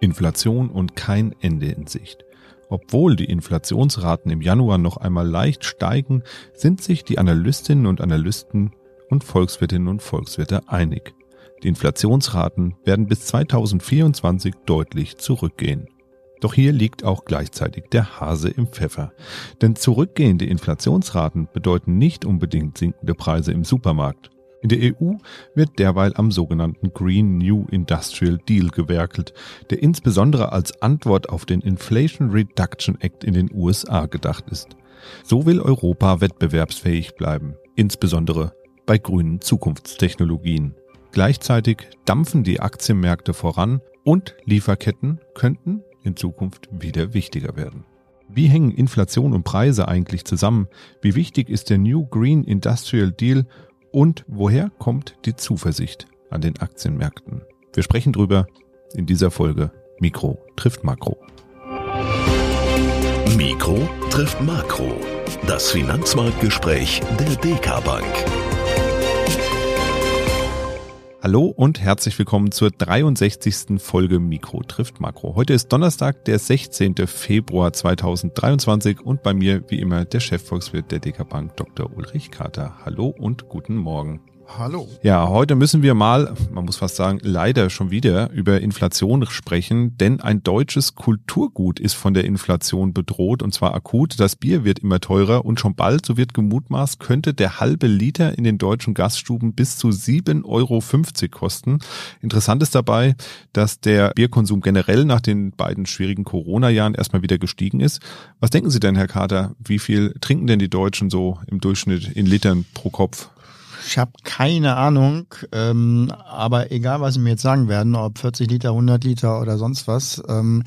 Inflation und kein Ende in Sicht. Obwohl die Inflationsraten im Januar noch einmal leicht steigen, sind sich die Analystinnen und Analysten und Volkswirtinnen und Volkswirte einig. Die Inflationsraten werden bis 2024 deutlich zurückgehen. Doch hier liegt auch gleichzeitig der Hase im Pfeffer. Denn zurückgehende Inflationsraten bedeuten nicht unbedingt sinkende Preise im Supermarkt. In der EU wird derweil am sogenannten Green New Industrial Deal gewerkelt, der insbesondere als Antwort auf den Inflation Reduction Act in den USA gedacht ist. So will Europa wettbewerbsfähig bleiben, insbesondere bei grünen Zukunftstechnologien. Gleichzeitig dampfen die Aktienmärkte voran und Lieferketten könnten in Zukunft wieder wichtiger werden. Wie hängen Inflation und Preise eigentlich zusammen? Wie wichtig ist der New Green Industrial Deal und woher kommt die Zuversicht an den Aktienmärkten? Wir sprechen drüber in dieser Folge Mikro trifft Makro. Mikro trifft Makro. Das Finanzmarktgespräch der DK Bank. Hallo und herzlich willkommen zur 63. Folge Mikro trifft Makro. Heute ist Donnerstag, der 16. Februar 2023 und bei mir wie immer der Chefvolkswirt der DK Bank Dr. Ulrich Kater. Hallo und guten Morgen. Hallo. Ja, heute müssen wir mal, man muss fast sagen, leider schon wieder über Inflation sprechen, denn ein deutsches Kulturgut ist von der Inflation bedroht und zwar akut. Das Bier wird immer teurer und schon bald, so wird gemutmaßt, könnte der halbe Liter in den deutschen Gaststuben bis zu 7,50 Euro kosten. Interessant ist dabei, dass der Bierkonsum generell nach den beiden schwierigen Corona-Jahren erstmal wieder gestiegen ist. Was denken Sie denn, Herr Kater? Wie viel trinken denn die Deutschen so im Durchschnitt in Litern pro Kopf? Ich habe keine Ahnung, ähm, aber egal, was Sie mir jetzt sagen werden, ob 40 Liter, 100 Liter oder sonst was, ähm,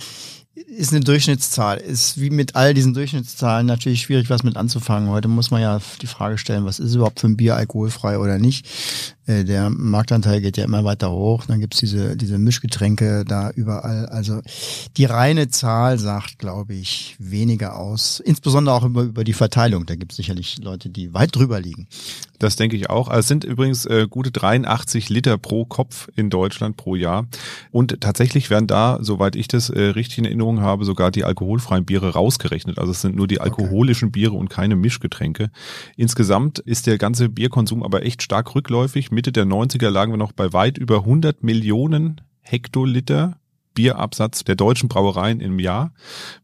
ist eine Durchschnittszahl. Ist wie mit all diesen Durchschnittszahlen natürlich schwierig, was mit anzufangen. Heute muss man ja die Frage stellen, was ist überhaupt für ein Bier alkoholfrei oder nicht. Äh, der Marktanteil geht ja immer weiter hoch. Dann gibt's diese, diese Mischgetränke da überall. Also die reine Zahl sagt, glaube ich, weniger aus. Insbesondere auch über, über die Verteilung. Da gibt's sicherlich Leute, die weit drüber liegen. Das denke ich auch. Also es sind übrigens äh, gute 83 Liter pro Kopf in Deutschland pro Jahr. Und tatsächlich werden da, soweit ich das äh, richtig in Erinnerung habe, sogar die alkoholfreien Biere rausgerechnet. Also es sind nur die alkoholischen okay. Biere und keine Mischgetränke. Insgesamt ist der ganze Bierkonsum aber echt stark rückläufig. Mitte der 90er lagen wir noch bei weit über 100 Millionen Hektoliter Bierabsatz der deutschen Brauereien im Jahr.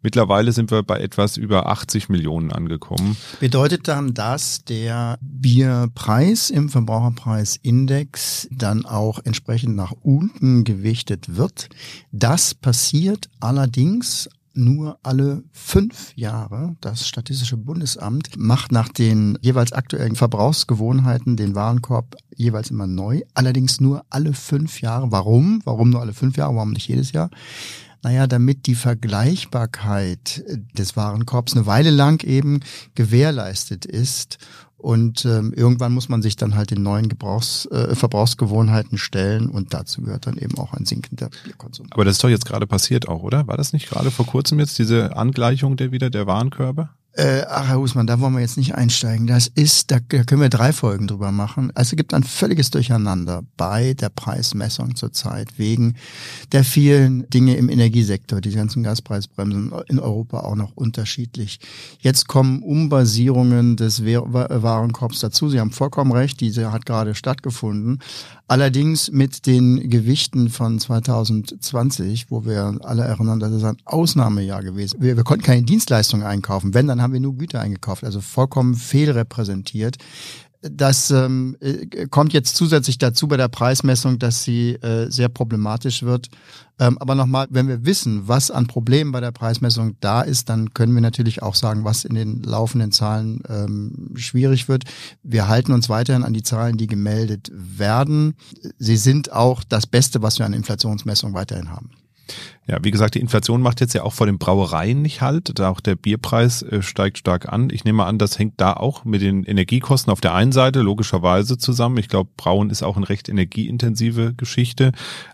Mittlerweile sind wir bei etwas über 80 Millionen angekommen. Bedeutet dann, dass der Bierpreis im Verbraucherpreisindex dann auch entsprechend nach unten gewichtet wird. Das passiert allerdings nur alle fünf Jahre. Das Statistische Bundesamt macht nach den jeweils aktuellen Verbrauchsgewohnheiten den Warenkorb jeweils immer neu. Allerdings nur alle fünf Jahre. Warum? Warum nur alle fünf Jahre? Warum nicht jedes Jahr? Naja, damit die Vergleichbarkeit des Warenkorbs eine Weile lang eben gewährleistet ist und ähm, irgendwann muss man sich dann halt den neuen Gebrauchs, äh, Verbrauchsgewohnheiten stellen und dazu gehört dann eben auch ein sinkender Bierkonsum. Aber das ist doch jetzt gerade passiert auch, oder? War das nicht gerade vor kurzem jetzt diese Angleichung der wieder der Warenkörbe? Äh, ach, Herr Husmann, da wollen wir jetzt nicht einsteigen. Das ist, da, da können wir drei Folgen drüber machen. Also es gibt ein völliges Durcheinander bei der Preismessung zurzeit wegen der vielen Dinge im Energiesektor. Die ganzen Gaspreisbremsen in Europa auch noch unterschiedlich. Jetzt kommen Umbasierungen des Warenkorbs dazu. Sie haben vollkommen recht, diese hat gerade stattgefunden. Allerdings mit den Gewichten von 2020, wo wir alle erinnern, das ist ein Ausnahmejahr gewesen. Wir, wir konnten keine Dienstleistungen einkaufen. Wenn, dann haben wir nur Güter eingekauft. Also vollkommen fehlrepräsentiert. Das ähm, äh, kommt jetzt zusätzlich dazu bei der Preismessung, dass sie äh, sehr problematisch wird. Ähm, aber nochmal, wenn wir wissen, was an Problemen bei der Preismessung da ist, dann können wir natürlich auch sagen, was in den laufenden Zahlen ähm, schwierig wird. Wir halten uns weiterhin an die Zahlen, die gemeldet werden. Sie sind auch das Beste, was wir an Inflationsmessung weiterhin haben. Ja, wie gesagt, die Inflation macht jetzt ja auch vor den Brauereien nicht halt. Auch der Bierpreis äh, steigt stark an. Ich nehme an, das hängt da auch mit den Energiekosten auf der einen Seite logischerweise zusammen. Ich glaube, Brauen ist auch eine recht energieintensive Geschichte,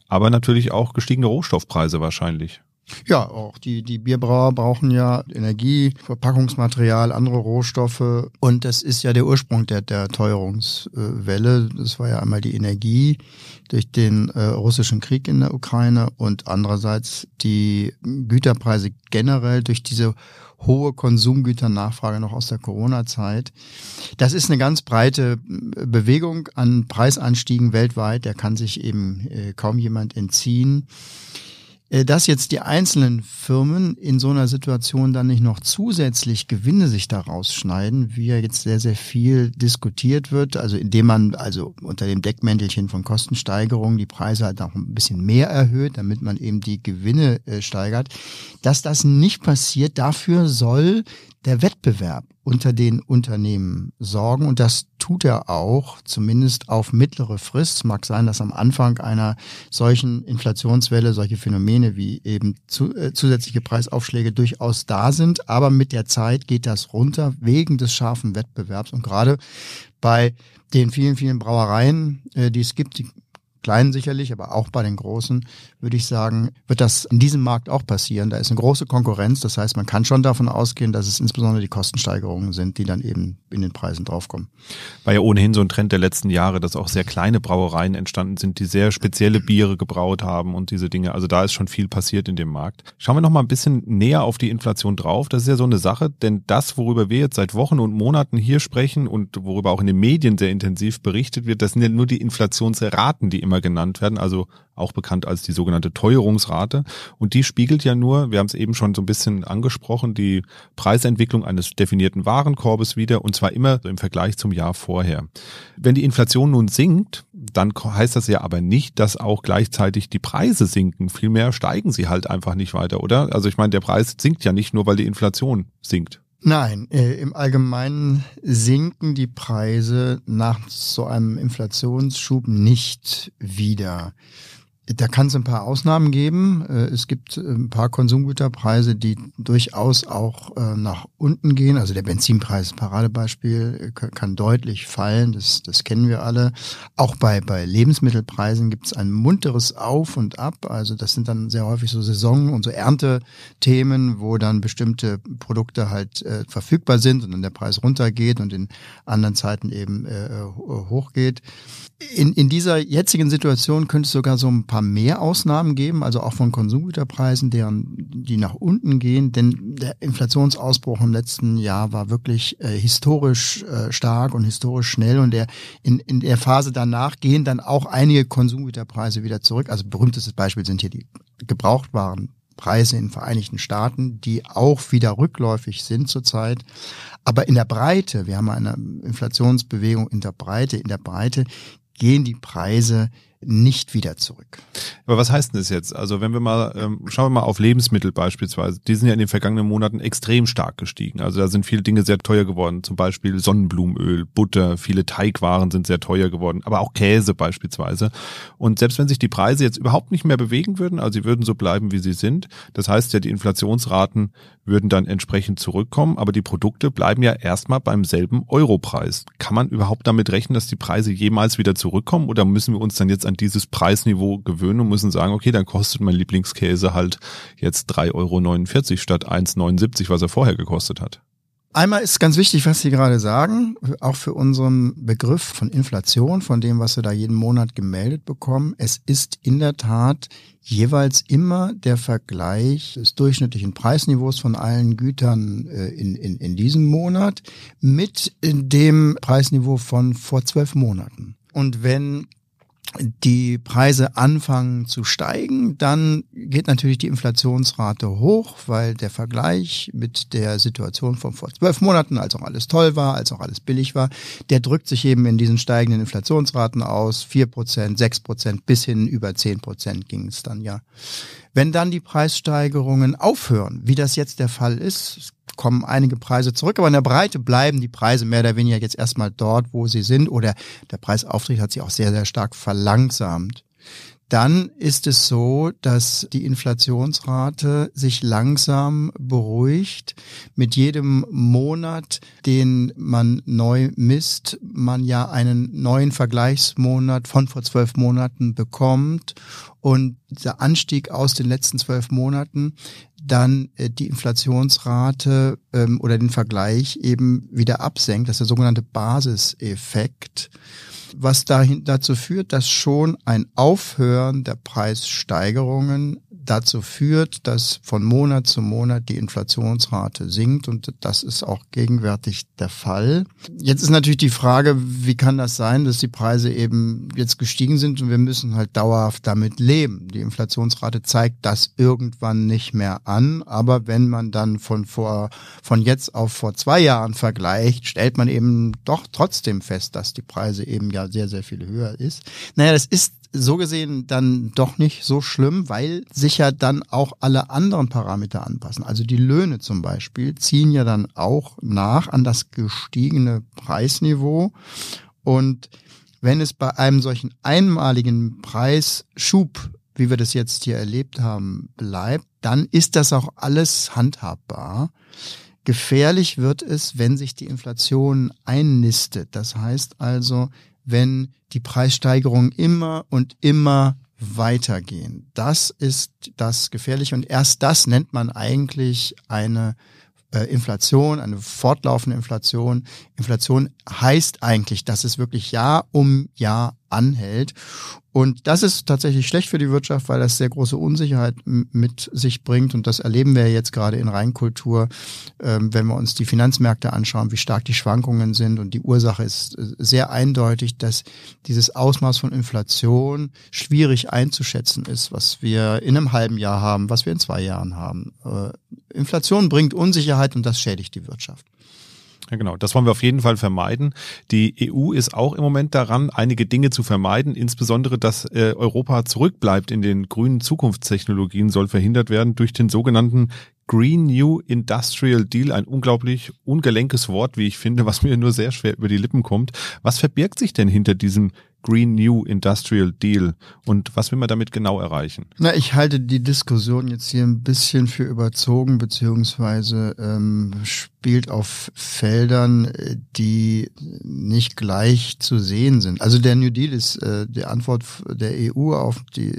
aber natürlich auch gestiegene Rohstoffpreise wahrscheinlich. Ja, auch die, die Bierbrauer brauchen ja Energie, Verpackungsmaterial, andere Rohstoffe. Und das ist ja der Ursprung der, der Teuerungswelle. Das war ja einmal die Energie durch den äh, russischen Krieg in der Ukraine und andererseits die Güterpreise generell durch diese hohe Konsumgüternachfrage noch aus der Corona-Zeit. Das ist eine ganz breite Bewegung an Preisanstiegen weltweit. Der kann sich eben äh, kaum jemand entziehen. Äh, dass jetzt die einzelnen Firmen in so einer Situation dann nicht noch zusätzlich Gewinne sich daraus schneiden, wie ja jetzt sehr, sehr viel diskutiert wird, also indem man also unter dem Deckmäntelchen von Kostensteigerungen die Preise halt auch ein bisschen mehr erhöht, damit man eben die Gewinne äh, steigert, dass das nicht passiert, dafür soll der Wettbewerb unter den Unternehmen sorgen und das tut er auch, zumindest auf mittlere Frist. Mag sein, dass am Anfang einer solchen Inflationswelle solche Phänomene wie eben zu, äh, zusätzliche Preisaufschläge durchaus da sind, aber mit der Zeit geht das runter wegen des scharfen Wettbewerbs und gerade bei den vielen, vielen Brauereien, äh, die es gibt, die kleinen sicherlich, aber auch bei den großen, würde ich sagen, wird das in diesem Markt auch passieren. Da ist eine große Konkurrenz. Das heißt, man kann schon davon ausgehen, dass es insbesondere die Kostensteigerungen sind, die dann eben in den Preisen draufkommen. War ja ohnehin so ein Trend der letzten Jahre, dass auch sehr kleine Brauereien entstanden sind, die sehr spezielle Biere gebraut haben und diese Dinge. Also da ist schon viel passiert in dem Markt. Schauen wir noch mal ein bisschen näher auf die Inflation drauf. Das ist ja so eine Sache, denn das, worüber wir jetzt seit Wochen und Monaten hier sprechen und worüber auch in den Medien sehr intensiv berichtet wird, das sind ja nur die Inflationsraten, die immer immer genannt werden, also auch bekannt als die sogenannte Teuerungsrate. Und die spiegelt ja nur, wir haben es eben schon so ein bisschen angesprochen, die Preisentwicklung eines definierten Warenkorbes wieder und zwar immer im Vergleich zum Jahr vorher. Wenn die Inflation nun sinkt, dann heißt das ja aber nicht, dass auch gleichzeitig die Preise sinken. Vielmehr steigen sie halt einfach nicht weiter, oder? Also ich meine, der Preis sinkt ja nicht nur, weil die Inflation sinkt. Nein, äh, im Allgemeinen sinken die Preise nach so einem Inflationsschub nicht wieder. Da kann es ein paar Ausnahmen geben. Äh, es gibt äh, ein paar Konsumgüterpreise, die durchaus auch äh, nach unten gehen. Also der Benzinpreis, Paradebeispiel, kann deutlich fallen. Das, das kennen wir alle. Auch bei, bei Lebensmittelpreisen gibt es ein munteres Auf und Ab. Also das sind dann sehr häufig so Saison- und so Erntethemen, wo dann bestimmte Produkte halt äh, verfügbar sind und dann der Preis runtergeht und in anderen Zeiten eben äh, hochgeht. In, in dieser jetzigen Situation könnte es sogar so ein paar mehr Ausnahmen geben, also auch von Konsumgüterpreisen, deren, die nach unten gehen, denn der Inflationsausbruch im letzten Jahr war wirklich äh, historisch äh, stark und historisch schnell und der, in, in der Phase danach gehen dann auch einige Konsumgüterpreise wieder zurück. Also berühmtestes Beispiel sind hier die Gebrauchtwaren. Preise in den Vereinigten Staaten, die auch wieder rückläufig sind zurzeit. Aber in der Breite, wir haben eine Inflationsbewegung in der Breite, in der Breite gehen die Preise nicht wieder zurück. Aber was heißt denn das jetzt? Also wenn wir mal, ähm, schauen wir mal auf Lebensmittel beispielsweise. Die sind ja in den vergangenen Monaten extrem stark gestiegen. Also da sind viele Dinge sehr teuer geworden. Zum Beispiel Sonnenblumenöl, Butter, viele Teigwaren sind sehr teuer geworden. Aber auch Käse beispielsweise. Und selbst wenn sich die Preise jetzt überhaupt nicht mehr bewegen würden, also sie würden so bleiben, wie sie sind, das heißt ja, die Inflationsraten würden dann entsprechend zurückkommen. Aber die Produkte bleiben ja erstmal beim selben Europreis. Kann man überhaupt damit rechnen, dass die Preise jemals wieder zurückkommen? Oder müssen wir uns dann jetzt an dieses Preisniveau gewöhnen und müssen sagen, okay, dann kostet mein Lieblingskäse halt jetzt 3,49 Euro statt 1,79, was er vorher gekostet hat. Einmal ist ganz wichtig, was Sie gerade sagen, auch für unseren Begriff von Inflation, von dem, was wir da jeden Monat gemeldet bekommen. Es ist in der Tat jeweils immer der Vergleich des durchschnittlichen Preisniveaus von allen Gütern äh, in, in, in diesem Monat mit dem Preisniveau von vor zwölf Monaten. Und wenn die Preise anfangen zu steigen, dann geht natürlich die Inflationsrate hoch, weil der Vergleich mit der Situation von vor zwölf Monaten, als auch alles toll war, als auch alles billig war, der drückt sich eben in diesen steigenden Inflationsraten aus. Vier Prozent, sechs Prozent bis hin über zehn Prozent ging es dann ja. Wenn dann die Preissteigerungen aufhören, wie das jetzt der Fall ist, kommen einige Preise zurück, aber in der Breite bleiben die Preise mehr oder weniger jetzt erstmal dort, wo sie sind. Oder der Preisauftritt hat sich auch sehr, sehr stark verlangsamt dann ist es so, dass die Inflationsrate sich langsam beruhigt. Mit jedem Monat, den man neu misst, man ja einen neuen Vergleichsmonat von vor zwölf Monaten bekommt und der Anstieg aus den letzten zwölf Monaten dann äh, die Inflationsrate ähm, oder den Vergleich eben wieder absenkt. Das ist der sogenannte Basiseffekt was dahin, dazu führt, dass schon ein Aufhören der Preissteigerungen dazu führt, dass von Monat zu Monat die Inflationsrate sinkt und das ist auch gegenwärtig der Fall. Jetzt ist natürlich die Frage, wie kann das sein, dass die Preise eben jetzt gestiegen sind und wir müssen halt dauerhaft damit leben. Die Inflationsrate zeigt das irgendwann nicht mehr an, aber wenn man dann von vor, von jetzt auf vor zwei Jahren vergleicht, stellt man eben doch trotzdem fest, dass die Preise eben ja sehr, sehr viel höher ist. Naja, das ist so gesehen dann doch nicht so schlimm, weil sich ja dann auch alle anderen Parameter anpassen. Also die Löhne zum Beispiel ziehen ja dann auch nach an das gestiegene Preisniveau. Und wenn es bei einem solchen einmaligen Preisschub, wie wir das jetzt hier erlebt haben, bleibt, dann ist das auch alles handhabbar. Gefährlich wird es, wenn sich die Inflation einnistet. Das heißt also, wenn die Preissteigerungen immer und immer weitergehen. Das ist das Gefährliche und erst das nennt man eigentlich eine äh, Inflation, eine fortlaufende Inflation. Inflation heißt eigentlich, dass es wirklich Jahr um Jahr anhält. Und das ist tatsächlich schlecht für die Wirtschaft, weil das sehr große Unsicherheit mit sich bringt. Und das erleben wir jetzt gerade in Reinkultur, ähm, wenn wir uns die Finanzmärkte anschauen, wie stark die Schwankungen sind. Und die Ursache ist äh, sehr eindeutig, dass dieses Ausmaß von Inflation schwierig einzuschätzen ist, was wir in einem halben Jahr haben, was wir in zwei Jahren haben. Äh, Inflation bringt Unsicherheit und das schädigt die Wirtschaft. Ja, genau. Das wollen wir auf jeden Fall vermeiden. Die EU ist auch im Moment daran, einige Dinge zu vermeiden. Insbesondere, dass äh, Europa zurückbleibt in den grünen Zukunftstechnologien soll verhindert werden durch den sogenannten Green New Industrial Deal. Ein unglaublich ungelenkes Wort, wie ich finde, was mir nur sehr schwer über die Lippen kommt. Was verbirgt sich denn hinter diesem Green New Industrial Deal und was will man damit genau erreichen? Na, ich halte die Diskussion jetzt hier ein bisschen für überzogen, beziehungsweise ähm, spielt auf Feldern, die nicht gleich zu sehen sind. Also der New Deal ist äh, die Antwort der EU auf die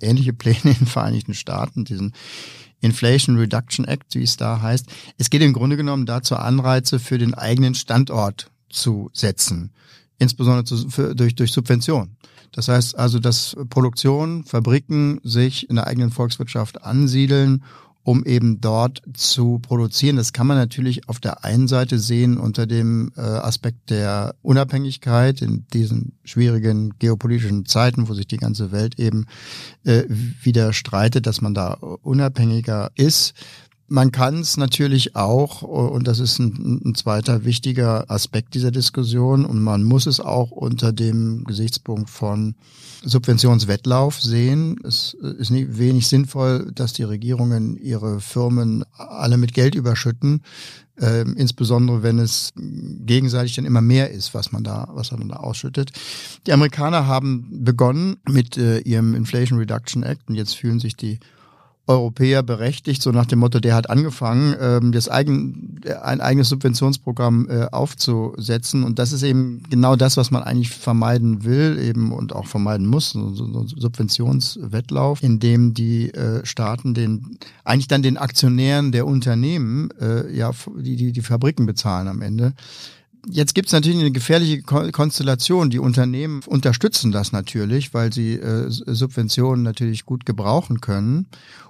ähnliche Pläne in den Vereinigten Staaten, diesen Inflation Reduction Act, wie es da heißt. Es geht im Grunde genommen dazu, Anreize für den eigenen Standort zu setzen insbesondere zu, für, durch, durch Subvention. Das heißt also, dass Produktion, Fabriken sich in der eigenen Volkswirtschaft ansiedeln, um eben dort zu produzieren. Das kann man natürlich auf der einen Seite sehen unter dem äh, Aspekt der Unabhängigkeit in diesen schwierigen geopolitischen Zeiten, wo sich die ganze Welt eben äh, wieder streitet, dass man da unabhängiger ist. Man kann es natürlich auch, und das ist ein, ein, zweiter wichtiger Aspekt dieser Diskussion, und man muss es auch unter dem Gesichtspunkt von Subventionswettlauf sehen. Es ist nicht wenig sinnvoll, dass die Regierungen ihre Firmen alle mit Geld überschütten, äh, insbesondere wenn es gegenseitig dann immer mehr ist, was man da, was man da ausschüttet. Die Amerikaner haben begonnen mit äh, ihrem Inflation Reduction Act und jetzt fühlen sich die Europäer berechtigt, so nach dem Motto, der hat angefangen, ähm, das eigen, ein eigenes Subventionsprogramm äh, aufzusetzen. Und das ist eben genau das, was man eigentlich vermeiden will eben und auch vermeiden muss, so, so ein Subventionswettlauf, in dem die äh, Staaten den eigentlich dann den Aktionären der Unternehmen, äh, ja, die, die die Fabriken bezahlen am Ende, Jetzt gibt es natürlich eine gefährliche Konstellation. Die Unternehmen unterstützen das natürlich, weil sie äh, Subventionen natürlich gut gebrauchen können.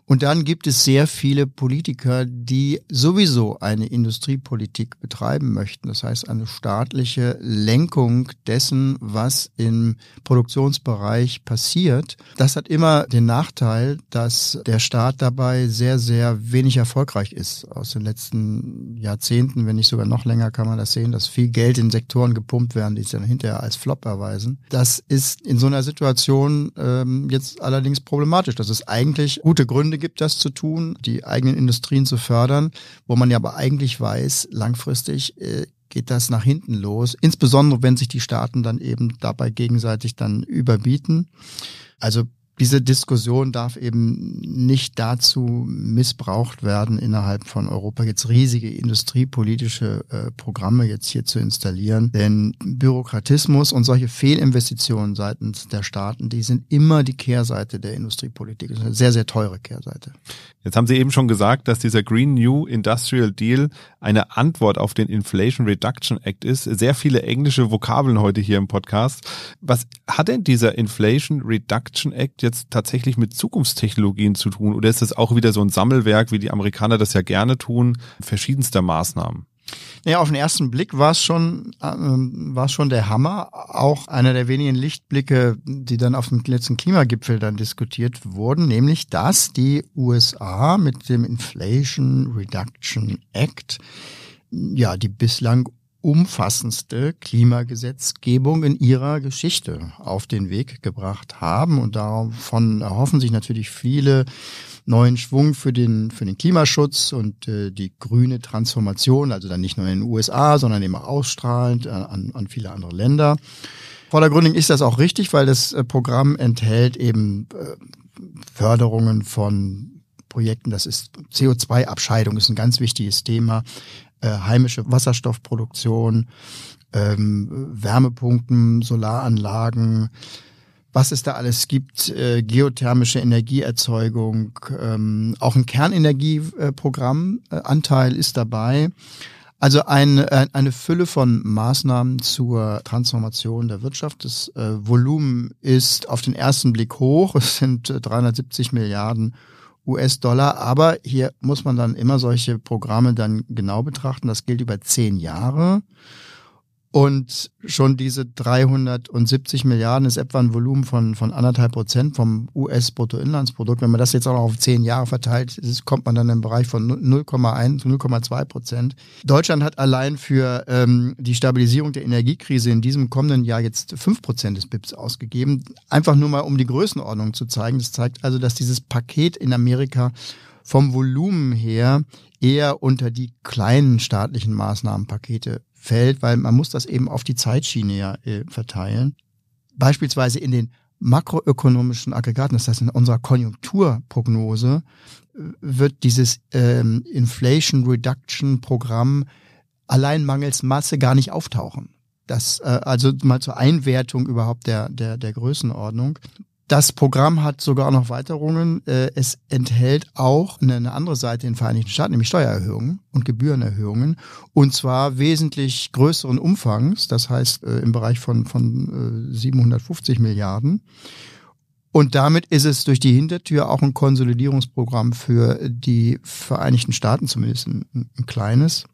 Und dann gibt es sehr viele Politiker, die sowieso eine Industriepolitik betreiben möchten. Das heißt, eine staatliche Lenkung dessen, was im Produktionsbereich passiert. Das hat immer den Nachteil, dass der Staat dabei sehr, sehr wenig erfolgreich ist. Aus den letzten Jahrzehnten, wenn nicht sogar noch länger, kann man das sehen, dass viel Geld in Sektoren gepumpt werden, die sich dann hinterher als Flop erweisen. Das ist in so einer Situation ähm, jetzt allerdings problematisch. Das ist eigentlich gute Gründe gibt, das zu tun, die eigenen Industrien zu fördern, wo man ja aber eigentlich weiß, langfristig äh, geht das nach hinten los, insbesondere wenn sich die Staaten dann eben dabei gegenseitig dann überbieten. Also diese Diskussion darf eben nicht dazu missbraucht werden, innerhalb von Europa jetzt riesige industriepolitische äh, Programme jetzt hier zu installieren. Denn Bürokratismus und solche Fehlinvestitionen seitens der Staaten, die sind immer die Kehrseite der Industriepolitik. Das ist eine sehr, sehr teure Kehrseite. Jetzt haben Sie eben schon gesagt, dass dieser Green New Industrial Deal eine Antwort auf den Inflation Reduction Act ist. Sehr viele englische Vokabeln heute hier im Podcast. Was hat denn dieser Inflation Reduction Act jetzt tatsächlich mit Zukunftstechnologien zu tun? Oder ist das auch wieder so ein Sammelwerk, wie die Amerikaner das ja gerne tun, verschiedenster Maßnahmen? Ja, auf den ersten Blick war es schon, äh, es schon der Hammer. Auch einer der wenigen Lichtblicke, die dann auf dem letzten Klimagipfel dann diskutiert wurden, nämlich, dass die USA mit dem Inflation Reduction Act ja die bislang umfassendste Klimagesetzgebung in ihrer Geschichte auf den Weg gebracht haben. Und davon erhoffen sich natürlich viele neuen Schwung für den, für den Klimaschutz und äh, die grüne Transformation, also dann nicht nur in den USA, sondern eben auch ausstrahlend an, an viele andere Länder. Vordergründig ist das auch richtig, weil das äh, Programm enthält eben äh, Förderungen von Projekten, das ist CO2-Abscheidung, ist ein ganz wichtiges Thema äh, heimische Wasserstoffproduktion, ähm, Wärmepumpen, Solaranlagen, was es da alles gibt, äh, geothermische Energieerzeugung, ähm, auch ein Kernenergieprogramm, äh, ist dabei. Also ein, äh, eine Fülle von Maßnahmen zur Transformation der Wirtschaft. Das äh, Volumen ist auf den ersten Blick hoch. Es sind 370 äh, Milliarden US-Dollar. Aber hier muss man dann immer solche Programme dann genau betrachten. Das gilt über zehn Jahre. Und schon diese 370 Milliarden ist etwa ein Volumen von, von anderthalb Prozent vom US-Bruttoinlandsprodukt. Wenn man das jetzt auch noch auf zehn Jahre verteilt, ist, kommt man dann im Bereich von 0,1 zu 0,2 Prozent. Deutschland hat allein für ähm, die Stabilisierung der Energiekrise in diesem kommenden Jahr jetzt fünf Prozent des BIPs ausgegeben. Einfach nur mal, um die Größenordnung zu zeigen. Das zeigt also, dass dieses Paket in Amerika vom Volumen her eher unter die kleinen staatlichen Maßnahmenpakete fällt, weil man muss das eben auf die Zeitschiene ja äh, verteilen. Beispielsweise in den makroökonomischen Aggregaten, das heißt in unserer Konjunkturprognose, äh, wird dieses ähm, Inflation Reduction Programm allein mangels Masse gar nicht auftauchen. Das äh, also mal zur Einwertung überhaupt der der der Größenordnung. Das Programm hat sogar noch Weiterungen. Äh, es enthält auch eine andere Seite in den Vereinigten Staaten, nämlich Steuererhöhungen und Gebührenerhöhungen. Und zwar wesentlich größeren Umfangs, das heißt äh, im Bereich von, von 750 äh, Milliarden. Und damit ist es durch die Hintertür auch ein Konsolidierungsprogramm für die Vereinigten Staaten, zumindest ein, ein kleines.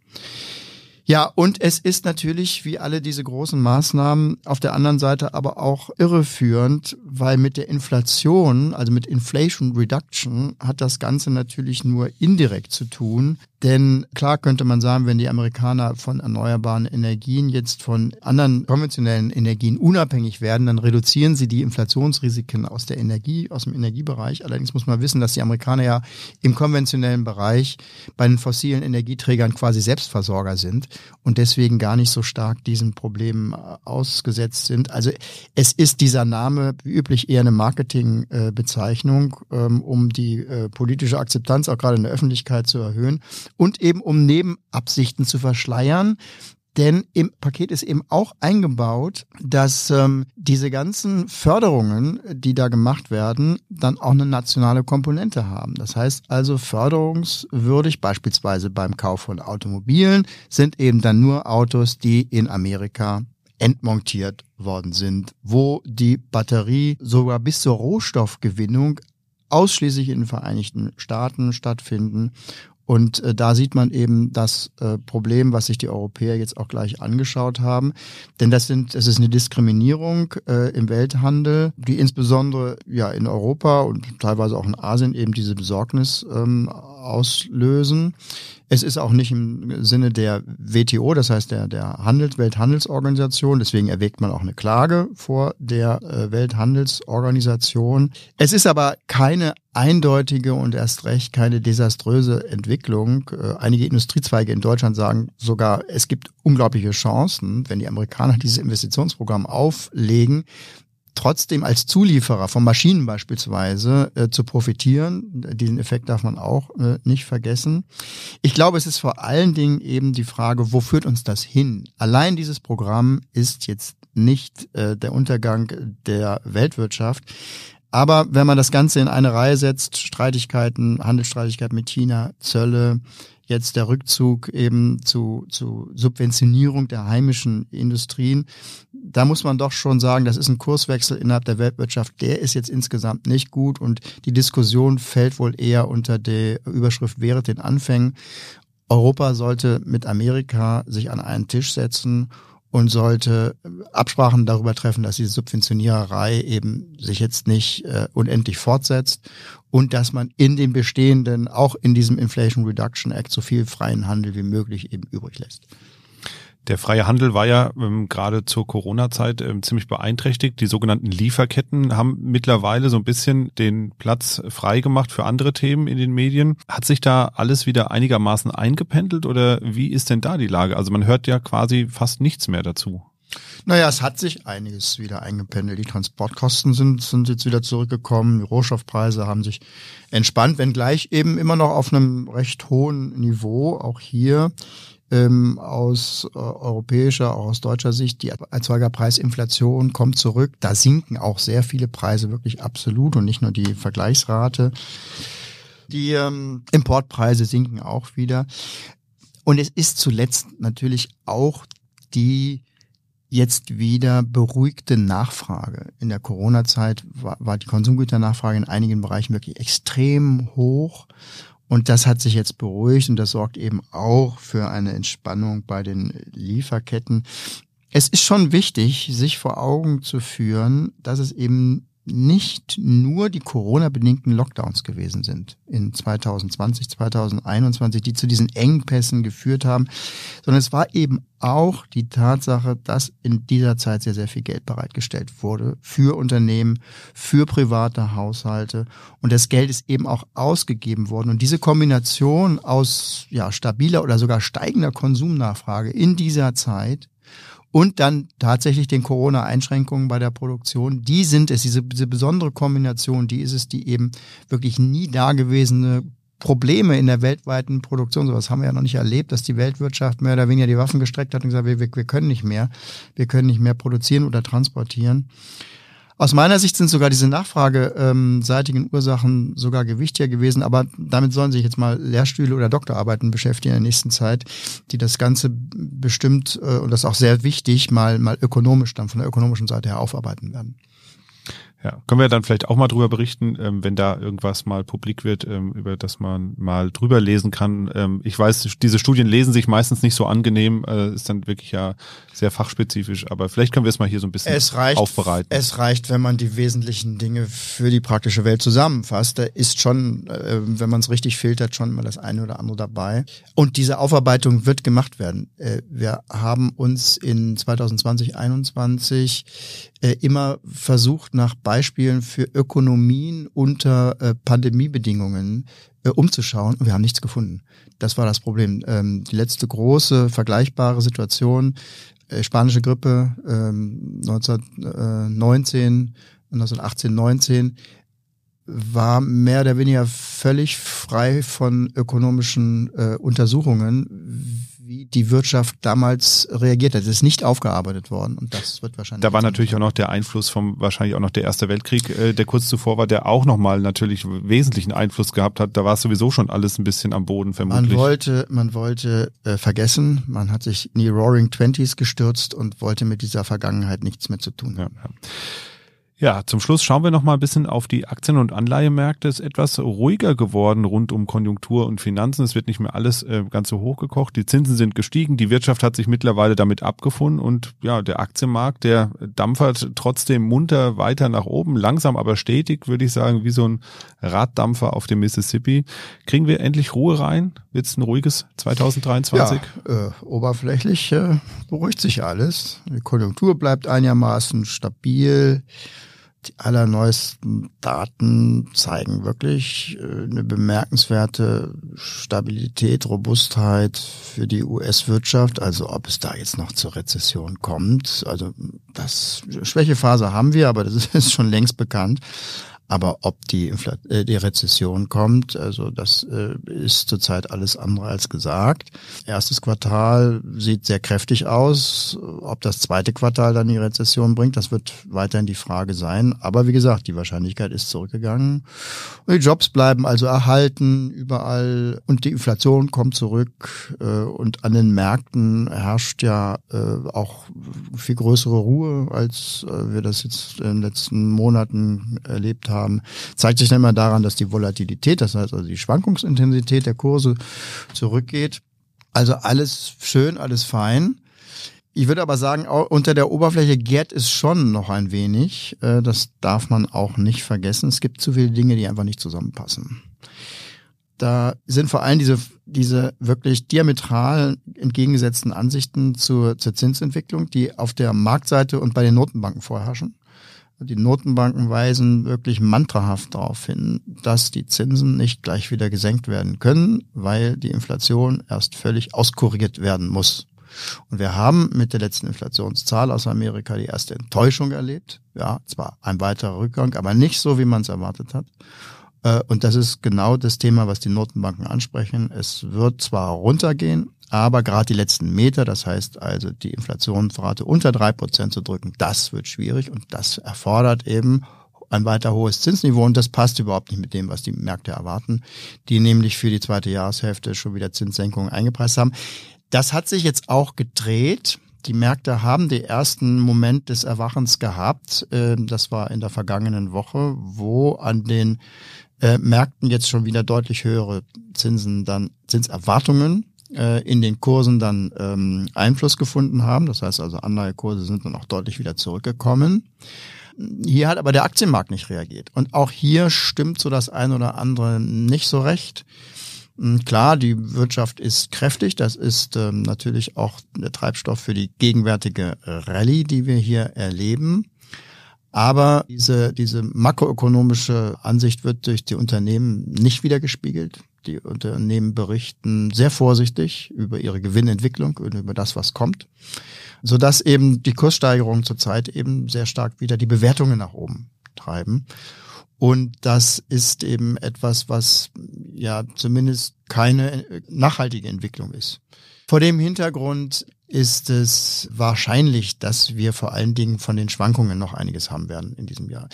Ja, und es ist natürlich, wie alle diese großen Maßnahmen, auf der anderen Seite aber auch irreführend, weil mit der Inflation, also mit Inflation Reduction, hat das Ganze natürlich nur indirekt zu tun. Denn klar könnte man sagen, wenn die Amerikaner von erneuerbaren Energien jetzt von anderen konventionellen Energien unabhängig werden, dann reduzieren sie die Inflationsrisiken aus der Energie, aus dem Energiebereich. Allerdings muss man wissen, dass die Amerikaner ja im konventionellen Bereich bei den fossilen Energieträgern quasi Selbstversorger sind und deswegen gar nicht so stark diesen Problemen äh, ausgesetzt sind. Also es ist dieser Name wie üblich eher eine Marketingbezeichnung, ähm, um die äh, politische Akzeptanz auch gerade in der Öffentlichkeit zu erhöhen und eben um Nebenabsichten zu verschleiern. Denn im Paket ist eben auch eingebaut, dass ähm, diese ganzen Förderungen, die da gemacht werden, dann auch eine nationale Komponente haben. Das heißt also förderungswürdig, beispielsweise beim Kauf von Automobilen, sind eben dann nur Autos, die in Amerika entmontiert worden sind, wo die Batterie sogar bis zur Rohstoffgewinnung ausschließlich in den Vereinigten Staaten stattfinden und äh, da sieht man eben das äh, Problem, was sich die Europäer jetzt auch gleich angeschaut haben. Denn das sind, es ist eine Diskriminierung äh, im Welthandel, die insbesondere ja in Europa und teilweise auch in Asien eben diese Besorgnis ähm, auslösen. Es ist auch nicht im Sinne der WTO, das heißt der, der Handels Welthandelsorganisation. Deswegen erwägt man auch eine Klage vor der äh, Welthandelsorganisation. Es ist aber keine eindeutige und erst recht keine desaströse Entwicklung. Äh, einige Industriezweige in Deutschland sagen sogar, es gibt unglaubliche Chancen, wenn die Amerikaner dieses Investitionsprogramm auflegen, trotzdem als Zulieferer von Maschinen beispielsweise äh, zu profitieren. Diesen Effekt darf man auch äh, nicht vergessen. Ich glaube, es ist vor allen Dingen eben die Frage, wo führt uns das hin? Allein dieses Programm ist jetzt nicht äh, der Untergang der Weltwirtschaft. Aber wenn man das Ganze in eine Reihe setzt, Streitigkeiten, Handelsstreitigkeiten mit China, Zölle, jetzt der Rückzug eben zu, zu Subventionierung der heimischen Industrien, da muss man doch schon sagen, das ist ein Kurswechsel innerhalb der Weltwirtschaft, der ist jetzt insgesamt nicht gut und die Diskussion fällt wohl eher unter die Überschrift während den Anfängen. Europa sollte mit Amerika sich an einen Tisch setzen und sollte Absprachen darüber treffen, dass diese Subventioniererei eben sich jetzt nicht äh, unendlich fortsetzt und dass man in den bestehenden, auch in diesem Inflation Reduction Act, so viel freien Handel wie möglich eben übrig lässt. Der freie Handel war ja ähm, gerade zur Corona-Zeit ähm, ziemlich beeinträchtigt. Die sogenannten Lieferketten haben mittlerweile so ein bisschen den Platz frei gemacht für andere Themen in den Medien. Hat sich da alles wieder einigermaßen eingependelt oder wie ist denn da die Lage? Also man hört ja quasi fast nichts mehr dazu. Naja, es hat sich einiges wieder eingependelt. Die Transportkosten sind, sind jetzt wieder zurückgekommen. Die Rohstoffpreise haben sich entspannt, wenngleich eben immer noch auf einem recht hohen Niveau. Auch hier ähm, aus äh, europäischer, auch aus deutscher Sicht, die Erzeugerpreisinflation kommt zurück. Da sinken auch sehr viele Preise wirklich absolut und nicht nur die Vergleichsrate. Die ähm, Importpreise sinken auch wieder. Und es ist zuletzt natürlich auch die jetzt wieder beruhigte Nachfrage. In der Corona-Zeit war, war die Konsumgüternachfrage in einigen Bereichen wirklich extrem hoch und das hat sich jetzt beruhigt und das sorgt eben auch für eine Entspannung bei den Lieferketten. Es ist schon wichtig, sich vor Augen zu führen, dass es eben nicht nur die Corona-bedingten Lockdowns gewesen sind in 2020, 2021, die zu diesen Engpässen geführt haben, sondern es war eben auch die Tatsache, dass in dieser Zeit sehr, sehr viel Geld bereitgestellt wurde für Unternehmen, für private Haushalte und das Geld ist eben auch ausgegeben worden. Und diese Kombination aus ja, stabiler oder sogar steigender Konsumnachfrage in dieser Zeit und dann tatsächlich den Corona-Einschränkungen bei der Produktion, die sind es, diese, diese besondere Kombination, die ist es, die eben wirklich nie dagewesene Probleme in der weltweiten Produktion, sowas haben wir ja noch nicht erlebt, dass die Weltwirtschaft mehr oder weniger die Waffen gestreckt hat und gesagt, wir, wir können nicht mehr, wir können nicht mehr produzieren oder transportieren. Aus meiner Sicht sind sogar diese nachfrageseitigen Ursachen sogar gewichtiger gewesen, aber damit sollen sich jetzt mal Lehrstühle oder Doktorarbeiten beschäftigen in der nächsten Zeit, die das Ganze bestimmt, äh, und das auch sehr wichtig, mal, mal ökonomisch dann von der ökonomischen Seite her aufarbeiten werden. Ja, können wir dann vielleicht auch mal drüber berichten, ähm, wenn da irgendwas mal publik wird, ähm, über das man mal drüber lesen kann. Ähm, ich weiß, diese Studien lesen sich meistens nicht so angenehm, äh, ist dann wirklich ja sehr fachspezifisch, aber vielleicht können wir es mal hier so ein bisschen es reicht, aufbereiten. Es reicht, wenn man die wesentlichen Dinge für die praktische Welt zusammenfasst. Da ist schon, äh, wenn man es richtig filtert, schon mal das eine oder andere dabei. Und diese Aufarbeitung wird gemacht werden. Äh, wir haben uns in 2020, 2021 äh, immer versucht, nach Beispielen für Ökonomien unter äh, Pandemiebedingungen äh, umzuschauen und wir haben nichts gefunden. Das war das Problem. Ähm, die letzte große vergleichbare Situation, äh, spanische Grippe ähm, 1919, 1918, 19, war mehr oder weniger völlig frei von ökonomischen äh, Untersuchungen wie die Wirtschaft damals reagiert hat. Es ist nicht aufgearbeitet worden und das wird wahrscheinlich. Da war natürlich auch noch der Einfluss vom wahrscheinlich auch noch der Erste Weltkrieg, äh, der kurz zuvor war, der auch nochmal natürlich wesentlichen Einfluss gehabt hat. Da war es sowieso schon alles ein bisschen am Boden vermutlich. Man wollte, man wollte äh, vergessen, man hat sich in die Roaring Twenties gestürzt und wollte mit dieser Vergangenheit nichts mehr zu tun haben. Ja, ja. Ja, zum Schluss schauen wir noch mal ein bisschen auf die Aktien- und Anleihemärkte. Es ist etwas ruhiger geworden rund um Konjunktur und Finanzen. Es wird nicht mehr alles äh, ganz so hochgekocht. Die Zinsen sind gestiegen. Die Wirtschaft hat sich mittlerweile damit abgefunden und ja, der Aktienmarkt, der dampfert trotzdem munter weiter nach oben. Langsam, aber stetig, würde ich sagen, wie so ein Raddampfer auf dem Mississippi. Kriegen wir endlich Ruhe rein? Wird es ein ruhiges 2023? Ja, äh, oberflächlich äh, beruhigt sich alles. Die Konjunktur bleibt einigermaßen stabil. Die allerneuesten Daten zeigen wirklich äh, eine bemerkenswerte Stabilität, Robustheit für die US-Wirtschaft. Also ob es da jetzt noch zur Rezession kommt, also das Schwächephase haben wir, aber das ist schon längst bekannt. Aber ob die, Infl äh, die Rezession kommt, also das äh, ist zurzeit alles andere als gesagt. Erstes Quartal sieht sehr kräftig aus. Ob das zweite Quartal dann die Rezession bringt, das wird weiterhin die Frage sein. Aber wie gesagt, die Wahrscheinlichkeit ist zurückgegangen. Und die Jobs bleiben also erhalten überall und die Inflation kommt zurück. Äh, und an den Märkten herrscht ja äh, auch viel größere Ruhe, als äh, wir das jetzt in den letzten Monaten erlebt haben haben, zeigt sich dann immer daran, dass die Volatilität, das heißt also die Schwankungsintensität der Kurse zurückgeht. Also alles schön, alles fein. Ich würde aber sagen, unter der Oberfläche gärt es schon noch ein wenig. Äh, das darf man auch nicht vergessen. Es gibt zu viele Dinge, die einfach nicht zusammenpassen. Da sind vor allem diese, diese wirklich diametral entgegengesetzten Ansichten zur, zur Zinsentwicklung, die auf der Marktseite und bei den Notenbanken vorherrschen. Die Notenbanken weisen wirklich mantrahaft darauf hin, dass die Zinsen nicht gleich wieder gesenkt werden können, weil die Inflation erst völlig auskorrigiert werden muss. Und wir haben mit der letzten Inflationszahl aus Amerika die erste Enttäuschung erlebt. Ja, zwar ein weiterer Rückgang, aber nicht so, wie man es erwartet hat. Äh, und das ist genau das Thema, was die Notenbanken ansprechen. Es wird zwar runtergehen, aber gerade die letzten Meter, das heißt also die Inflationsrate unter drei Prozent zu drücken, das wird schwierig und das erfordert eben ein weiter hohes Zinsniveau und das passt überhaupt nicht mit dem, was die Märkte erwarten, die nämlich für die zweite Jahreshälfte schon wieder Zinssenkungen eingepreist haben. Das hat sich jetzt auch gedreht. Die Märkte haben den ersten Moment des Erwachens gehabt. Ähm, das war in der vergangenen Woche, wo an den äh, Märkten jetzt schon wieder deutlich höhere Zinsen dann Zinserwartungen äh, in den Kursen dann ähm, Einfluss gefunden haben. Das heißt also, Anleihekurse sind dann auch deutlich wieder zurückgekommen. Hier hat aber der Aktienmarkt nicht reagiert. Und auch hier stimmt so das ein oder andere nicht so recht. Hm, klar, die Wirtschaft ist kräftig. Das ist ähm, natürlich auch der Treibstoff für die gegenwärtige Rallye, die wir hier erleben. Aber diese, diese makroökonomische Ansicht wird durch die Unternehmen nicht wiedergespiegelt. Die Unternehmen berichten sehr vorsichtig über ihre Gewinnentwicklung und über das, was kommt, sodass eben die Kurssteigerungen zurzeit eben sehr stark wieder die Bewertungen nach oben treiben. Und das ist eben etwas, was ja zumindest keine nachhaltige Entwicklung ist. Vor dem Hintergrund ist es wahrscheinlich, dass wir vor allen Dingen von den Schwankungen noch einiges haben werden in diesem Jahr.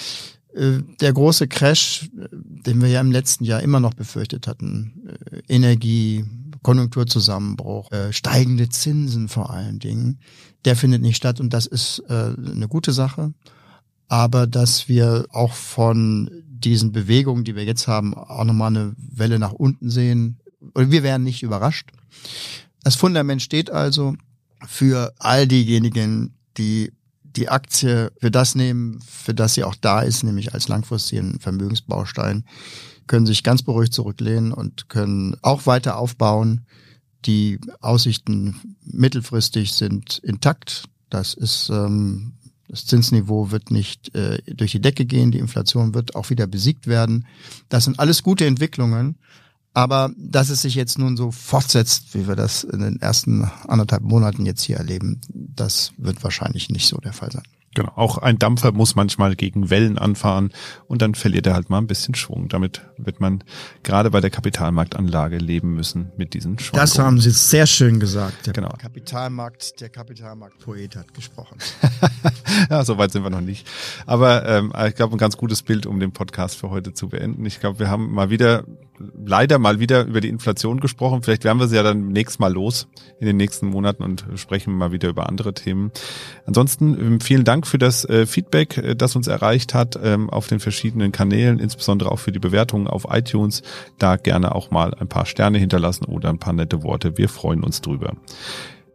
Äh, der große Crash, äh, den wir ja im letzten Jahr immer noch befürchtet hatten, äh, Energie, Konjunkturzusammenbruch, steigende Zinsen vor allen Dingen, der findet nicht statt und das ist eine gute Sache. Aber dass wir auch von diesen Bewegungen, die wir jetzt haben, auch nochmal eine Welle nach unten sehen, wir werden nicht überrascht. Das Fundament steht also für all diejenigen, die die Aktie für das nehmen, für das sie auch da ist, nämlich als langfristigen Vermögensbaustein, können sich ganz beruhigt zurücklehnen und können auch weiter aufbauen. Die Aussichten mittelfristig sind intakt. Das ist ähm, das Zinsniveau wird nicht äh, durch die Decke gehen, die Inflation wird auch wieder besiegt werden. Das sind alles gute Entwicklungen. Aber dass es sich jetzt nun so fortsetzt, wie wir das in den ersten anderthalb Monaten jetzt hier erleben, das wird wahrscheinlich nicht so der Fall sein. Genau, auch ein Dampfer muss manchmal gegen Wellen anfahren und dann verliert er halt mal ein bisschen Schwung. Damit wird man gerade bei der Kapitalmarktanlage leben müssen mit diesen Schwankungen. Das haben Sie sehr schön gesagt. Der genau. Kapitalmarkt, der Kapitalmarktpoet hat gesprochen. ja, so weit sind wir noch nicht. Aber ähm, ich glaube, ein ganz gutes Bild, um den Podcast für heute zu beenden. Ich glaube, wir haben mal wieder leider mal wieder über die Inflation gesprochen. Vielleicht werden wir sie ja dann nächstes Mal los in den nächsten Monaten und sprechen mal wieder über andere Themen. Ansonsten ähm, vielen Dank für das äh, Feedback, äh, das uns erreicht hat ähm, auf den verschiedenen Kanälen, insbesondere auch für die Bewertungen auf iTunes. Da gerne auch mal ein paar Sterne hinterlassen oder ein paar nette Worte. Wir freuen uns drüber.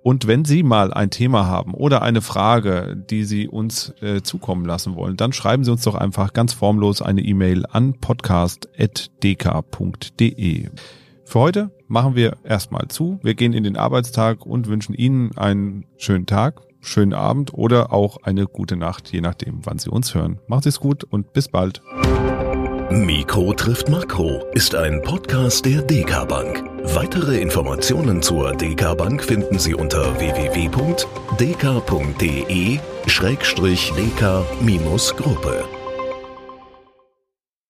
Und wenn Sie mal ein Thema haben oder eine Frage, die Sie uns äh, zukommen lassen wollen, dann schreiben Sie uns doch einfach ganz formlos eine E-Mail an podcast.dk.de. Für heute machen wir erstmal zu. Wir gehen in den Arbeitstag und wünschen Ihnen einen schönen Tag. schönen Abend oder auch eine gute Nacht, je nachdem, wann Sie uns hören. Macht es gut und bis bald. Mikro trifft Makro ist ein Podcast der DK Bank. Weitere Informationen zur DK Bank finden Sie unter www.dk.de-dk-gruppe.